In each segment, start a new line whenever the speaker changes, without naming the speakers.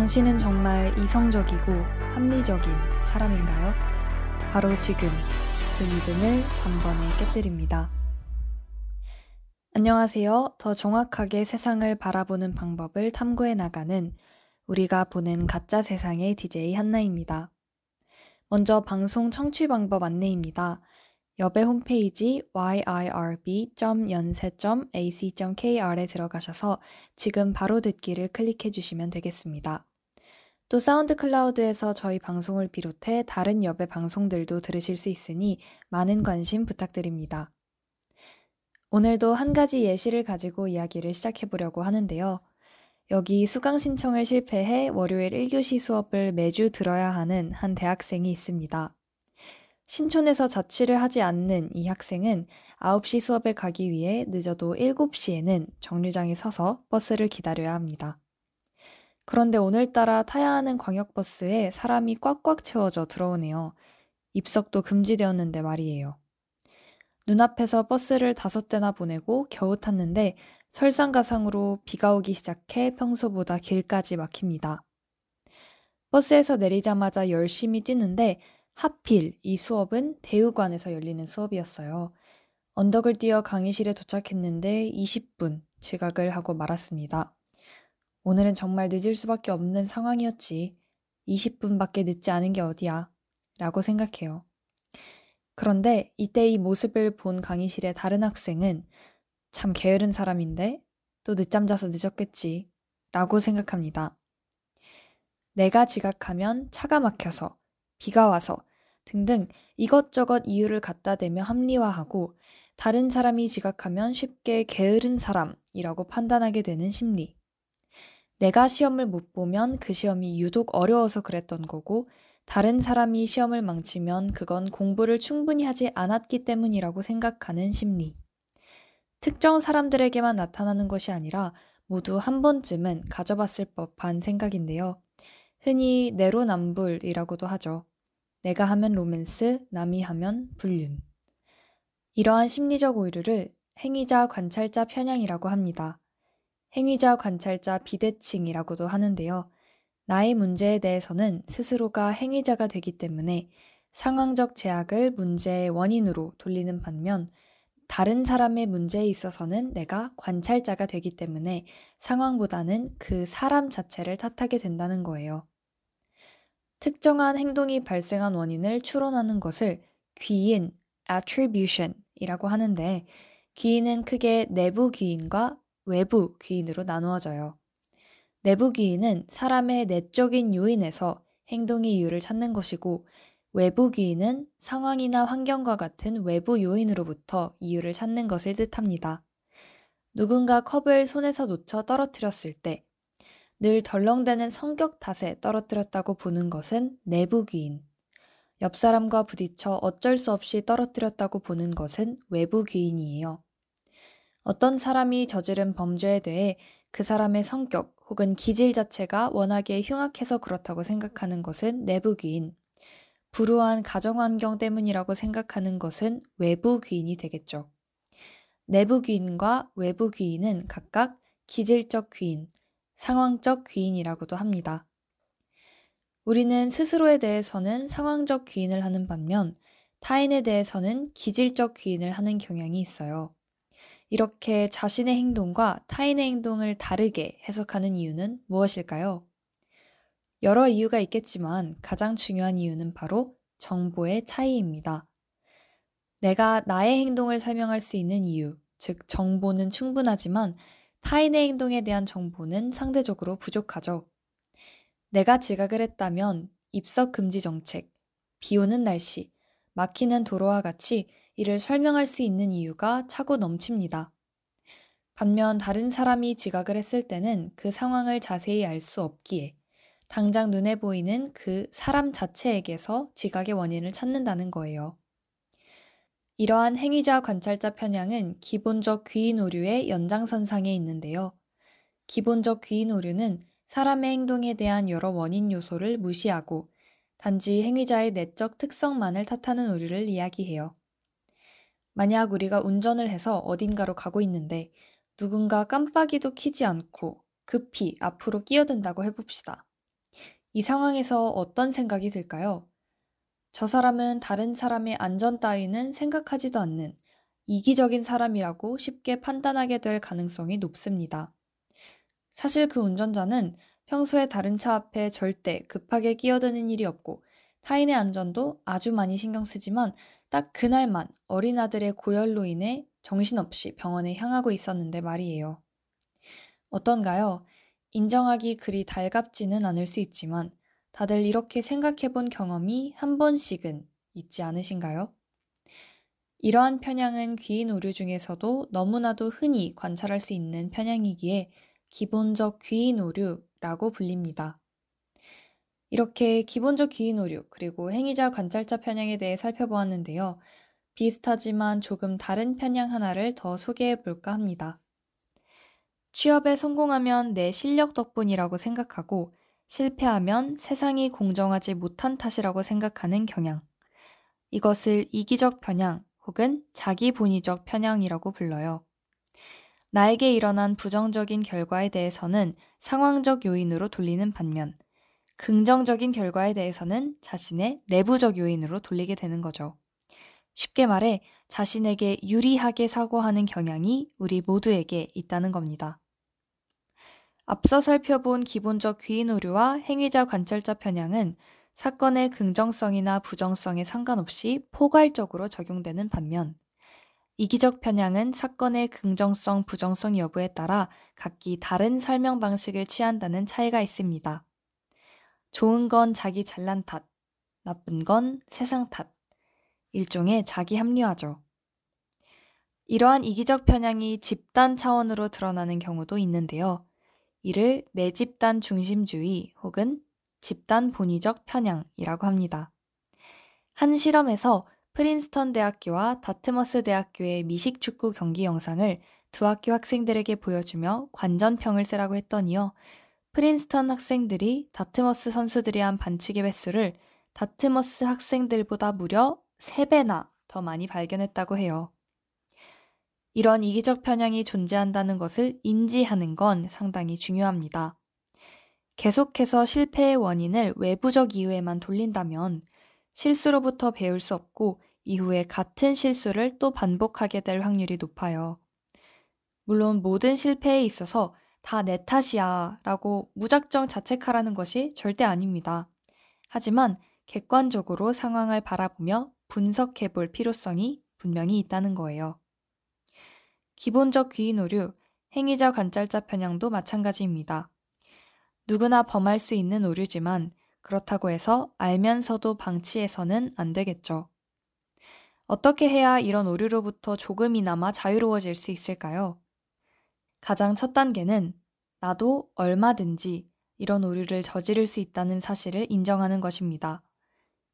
당신은 정말 이성적이고 합리적인 사람인가요? 바로 지금 그 믿음을 단번에 깨뜨립니다. 안녕하세요. 더 정확하게 세상을 바라보는 방법을 탐구해 나가는 우리가 보는 가짜 세상의 DJ 한나입니다. 먼저 방송 청취 방법 안내입니다. 여배 홈페이지 yirb.연세.ac.kr에 들어가셔서 지금 바로 듣기를 클릭해 주시면 되겠습니다. 또 사운드 클라우드에서 저희 방송을 비롯해 다른 여배 방송들도 들으실 수 있으니 많은 관심 부탁드립니다. 오늘도 한 가지 예시를 가지고 이야기를 시작해 보려고 하는데요. 여기 수강 신청을 실패해 월요일 1교시 수업을 매주 들어야 하는 한 대학생이 있습니다. 신촌에서 자취를 하지 않는 이 학생은 9시 수업에 가기 위해 늦어도 7시에는 정류장에 서서 버스를 기다려야 합니다. 그런데 오늘따라 타야 하는 광역버스에 사람이 꽉꽉 채워져 들어오네요. 입석도 금지되었는데 말이에요. 눈앞에서 버스를 다섯 대나 보내고 겨우 탔는데 설상가상으로 비가 오기 시작해 평소보다 길까지 막힙니다. 버스에서 내리자마자 열심히 뛰는데 하필 이 수업은 대우관에서 열리는 수업이었어요. 언덕을 뛰어 강의실에 도착했는데 20분 지각을 하고 말았습니다. 오늘은 정말 늦을 수밖에 없는 상황이었지. 20분밖에 늦지 않은 게 어디야. 라고 생각해요. 그런데 이때 이 모습을 본 강의실의 다른 학생은 참 게으른 사람인데 또 늦잠 자서 늦었겠지. 라고 생각합니다. 내가 지각하면 차가 막혀서, 비가 와서, 등등 이것저것 이유를 갖다 대며 합리화하고 다른 사람이 지각하면 쉽게 게으른 사람이라고 판단하게 되는 심리. 내가 시험을 못 보면 그 시험이 유독 어려워서 그랬던 거고 다른 사람이 시험을 망치면 그건 공부를 충분히 하지 않았기 때문이라고 생각하는 심리. 특정 사람들에게만 나타나는 것이 아니라 모두 한 번쯤은 가져봤을 법한 생각인데요. 흔히 내로남불이라고도 하죠. 내가 하면 로맨스, 남이 하면 불륜. 이러한 심리적 오류를 행위자 관찰자 편향이라고 합니다. 행위자 관찰자 비대칭이라고도 하는데요. 나의 문제에 대해서는 스스로가 행위자가 되기 때문에 상황적 제약을 문제의 원인으로 돌리는 반면 다른 사람의 문제에 있어서는 내가 관찰자가 되기 때문에 상황보다는 그 사람 자체를 탓하게 된다는 거예요. 특정한 행동이 발생한 원인을 추론하는 것을 귀인, attribution이라고 하는데 귀인은 크게 내부 귀인과 외부 귀인으로 나누어져요. 내부 귀인은 사람의 내적인 요인에서 행동의 이유를 찾는 것이고 외부 귀인은 상황이나 환경과 같은 외부 요인으로부터 이유를 찾는 것을 뜻합니다. 누군가 컵을 손에서 놓쳐 떨어뜨렸을 때 늘 덜렁대는 성격 탓에 떨어뜨렸다고 보는 것은 내부 귀인. 옆 사람과 부딪혀 어쩔 수 없이 떨어뜨렸다고 보는 것은 외부 귀인이에요. 어떤 사람이 저지른 범죄에 대해 그 사람의 성격 혹은 기질 자체가 워낙에 흉악해서 그렇다고 생각하는 것은 내부귀인. 불우한 가정환경 때문이라고 생각하는 것은 외부귀인이 되겠죠. 내부귀인과 외부귀인은 각각 기질적 귀인, 상황적 귀인이라고도 합니다. 우리는 스스로에 대해서는 상황적 귀인을 하는 반면 타인에 대해서는 기질적 귀인을 하는 경향이 있어요. 이렇게 자신의 행동과 타인의 행동을 다르게 해석하는 이유는 무엇일까요? 여러 이유가 있겠지만 가장 중요한 이유는 바로 정보의 차이입니다. 내가 나의 행동을 설명할 수 있는 이유, 즉 정보는 충분하지만 타인의 행동에 대한 정보는 상대적으로 부족하죠. 내가 지각을 했다면 입석 금지 정책, 비 오는 날씨, 막히는 도로와 같이 이를 설명할 수 있는 이유가 차고 넘칩니다. 반면 다른 사람이 지각을 했을 때는 그 상황을 자세히 알 수 없기에 당장 눈에 보이는 그 사람 자체에게서 지각의 원인을 찾는다는 거예요. 이러한 행위자 관찰자 편향은 기본적 귀인 오류의 연장선상에 있는데요. 기본적 귀인 오류는 사람의 행동에 대한 여러 원인 요소를 무시하고 단지 행위자의 내적 특성만을 탓하는 오류를 이야기해요. 만약 우리가 운전을 해서 어딘가로 가고 있는데 누군가 깜빡이도 키지 않고 급히 앞으로 끼어든다고 해봅시다. 이 상황에서 어떤 생각이 들까요? 저 사람은 다른 사람의 안전 따위는 생각하지도 않는 이기적인 사람이라고 쉽게 판단하게 될 가능성이 높습니다. 사실 그 운전자는 평소에 다른 차 앞에 절대 급하게 끼어드는 일이 없고 타인의 안전도 아주 많이 신경 쓰지만 딱 그날만 어린 아들의 고열로 인해 정신없이 병원에 향하고 있었는데 말이에요. 어떤가요? 인정하기 그리 달갑지는 않을 수 있지만 다들 이렇게 생각해 본 경험이 한 번씩은 있지 않으신가요? 이러한 편향은 귀인 오류 중에서도 너무나도 흔히 관찰할 수 있는 편향이기에 기본적 귀인 오류라고 불립니다. 이렇게 기본적 귀인 오류 그리고 행위자 관찰자 편향에 대해 살펴보았는데요. 비슷하지만 조금 다른 편향 하나를 더 소개해 볼까 합니다. 취업에 성공하면 내 실력 덕분이라고 생각하고 실패하면 세상이 공정하지 못한 탓이라고 생각하는 경향. 이것을 이기적 편향 혹은 자기 본의적 편향이라고 불러요. 나에게 일어난 부정적인 결과에 대해서는 상황적 요인으로 돌리는 반면, 긍정적인 결과에 대해서는 자신의 내부적 요인으로 돌리게 되는 거죠. 쉽게 말해 자신에게 유리하게 사고하는 경향이 우리 모두에게 있다는 겁니다. 앞서 살펴본 기본적 귀인 오류와 행위자 관찰자 편향은 사건의 긍정성이나 부정성에 상관없이 포괄적으로 적용되는 반면 이기적 편향은 사건의 긍정성, 부정성 여부에 따라 각기 다른 설명 방식을 취한다는 차이가 있습니다. 좋은 건 자기 잘난 탓, 나쁜 건 세상 탓. 일종의 자기 합리화죠. 이러한 이기적 편향이 집단 차원으로 드러나는 경우도 있는데요. 이를 내 집단 중심주의 혹은 집단 본의적 편향이라고 합니다. 한 실험에서 프린스턴 대학교와 다트머스 대학교의 미식 축구 경기 영상을 두 학교 학생들에게 보여주며 관전평을 쓰라고 했더니요. 프린스턴 학생들이 다트머스 선수들이 한 반칙의 횟수를 다트머스 학생들보다 무려 3배나 더 많이 발견했다고 해요. 이런 이기적 편향이 존재한다는 것을 인지하는 건 상당히 중요합니다. 계속해서 실패의 원인을 외부적 이유에만 돌린다면 실수로부터 배울 수 없고 이후에 같은 실수를 또 반복하게 될 확률이 높아요. 물론 모든 실패에 있어서 다 내 탓이야 라고 무작정 자책하라는 것이 절대 아닙니다. 하지만 객관적으로 상황을 바라보며 분석해 볼 필요성이 분명히 있다는 거예요. 기본적 귀인 오류, 행위자 관찰자 편향도 마찬가지입니다. 누구나 범할 수 있는 오류지만 그렇다고 해서 알면서도 방치해서는 안 되겠죠. 어떻게 해야 이런 오류로부터 조금이나마 자유로워질 수 있을까요? 가장 첫 단계는 나도 얼마든지 이런 오류를 저지를 수 있다는 사실을 인정하는 것입니다.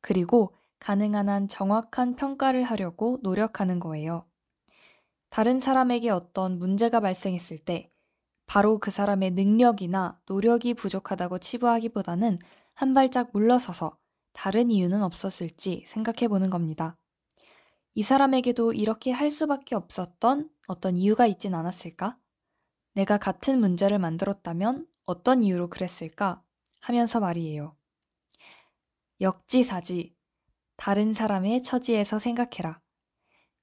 그리고 가능한 한 정확한 평가를 하려고 노력하는 거예요. 다른 사람에게 어떤 문제가 발생했을 때 바로 그 사람의 능력이나 노력이 부족하다고 치부하기보다는 한 발짝 물러서서 다른 이유는 없었을지 생각해 보는 겁니다. 이 사람에게도 이렇게 할 수밖에 없었던 어떤 이유가 있진 않았을까? 내가 같은 문제를 만들었다면 어떤 이유로 그랬을까? 하면서 말이에요. 역지사지. 다른 사람의 처지에서 생각해라.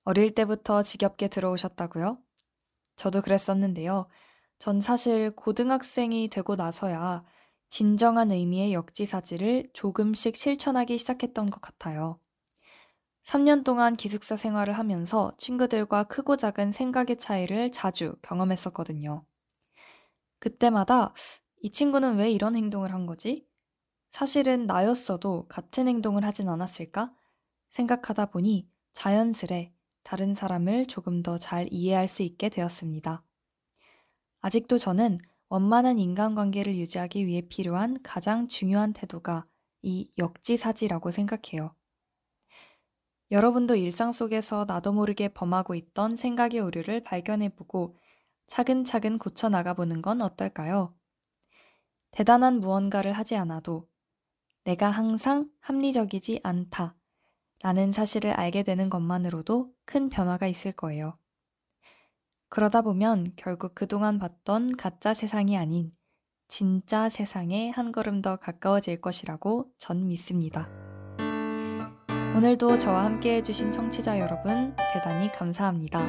어릴 때부터 지겹게 들어오셨다고요? 저도 그랬었는데요. 전 사실 고등학생이 되고 나서야 진정한 의미의 역지사지를 조금씩 실천하기 시작했던 것 같아요. 3년 동안 기숙사 생활을 하면서 친구들과 크고 작은 생각의 차이를 자주 경험했었거든요. 그때마다 이 친구는 왜 이런 행동을 한 거지? 사실은 나였어도 같은 행동을 하진 않았을까? 생각하다 보니 자연스레 다른 사람을 조금 더 잘 이해할 수 있게 되었습니다. 아직도 저는 원만한 인간관계를 유지하기 위해 필요한 가장 중요한 태도가 이 역지사지라고 생각해요. 여러분도 일상 속에서 나도 모르게 범하고 있던 생각의 오류를 발견해보고 차근차근 고쳐나가보는 건 어떨까요? 대단한 무언가를 하지 않아도 내가 항상 합리적이지 않다 라는 사실을 알게 되는 것만으로도 큰 변화가 있을 거예요. 그러다 보면 결국 그동안 봤던 가짜 세상이 아닌 진짜 세상에 한 걸음 더 가까워질 것이라고 전 믿습니다. 오늘도 저와 함께 해주신 청취자 여러분 대단히 감사합니다.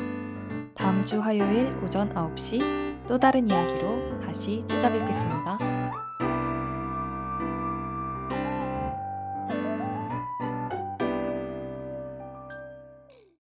다음 주 화요일 오전 9시 또 다른 이야기로 다시 찾아뵙겠습니다.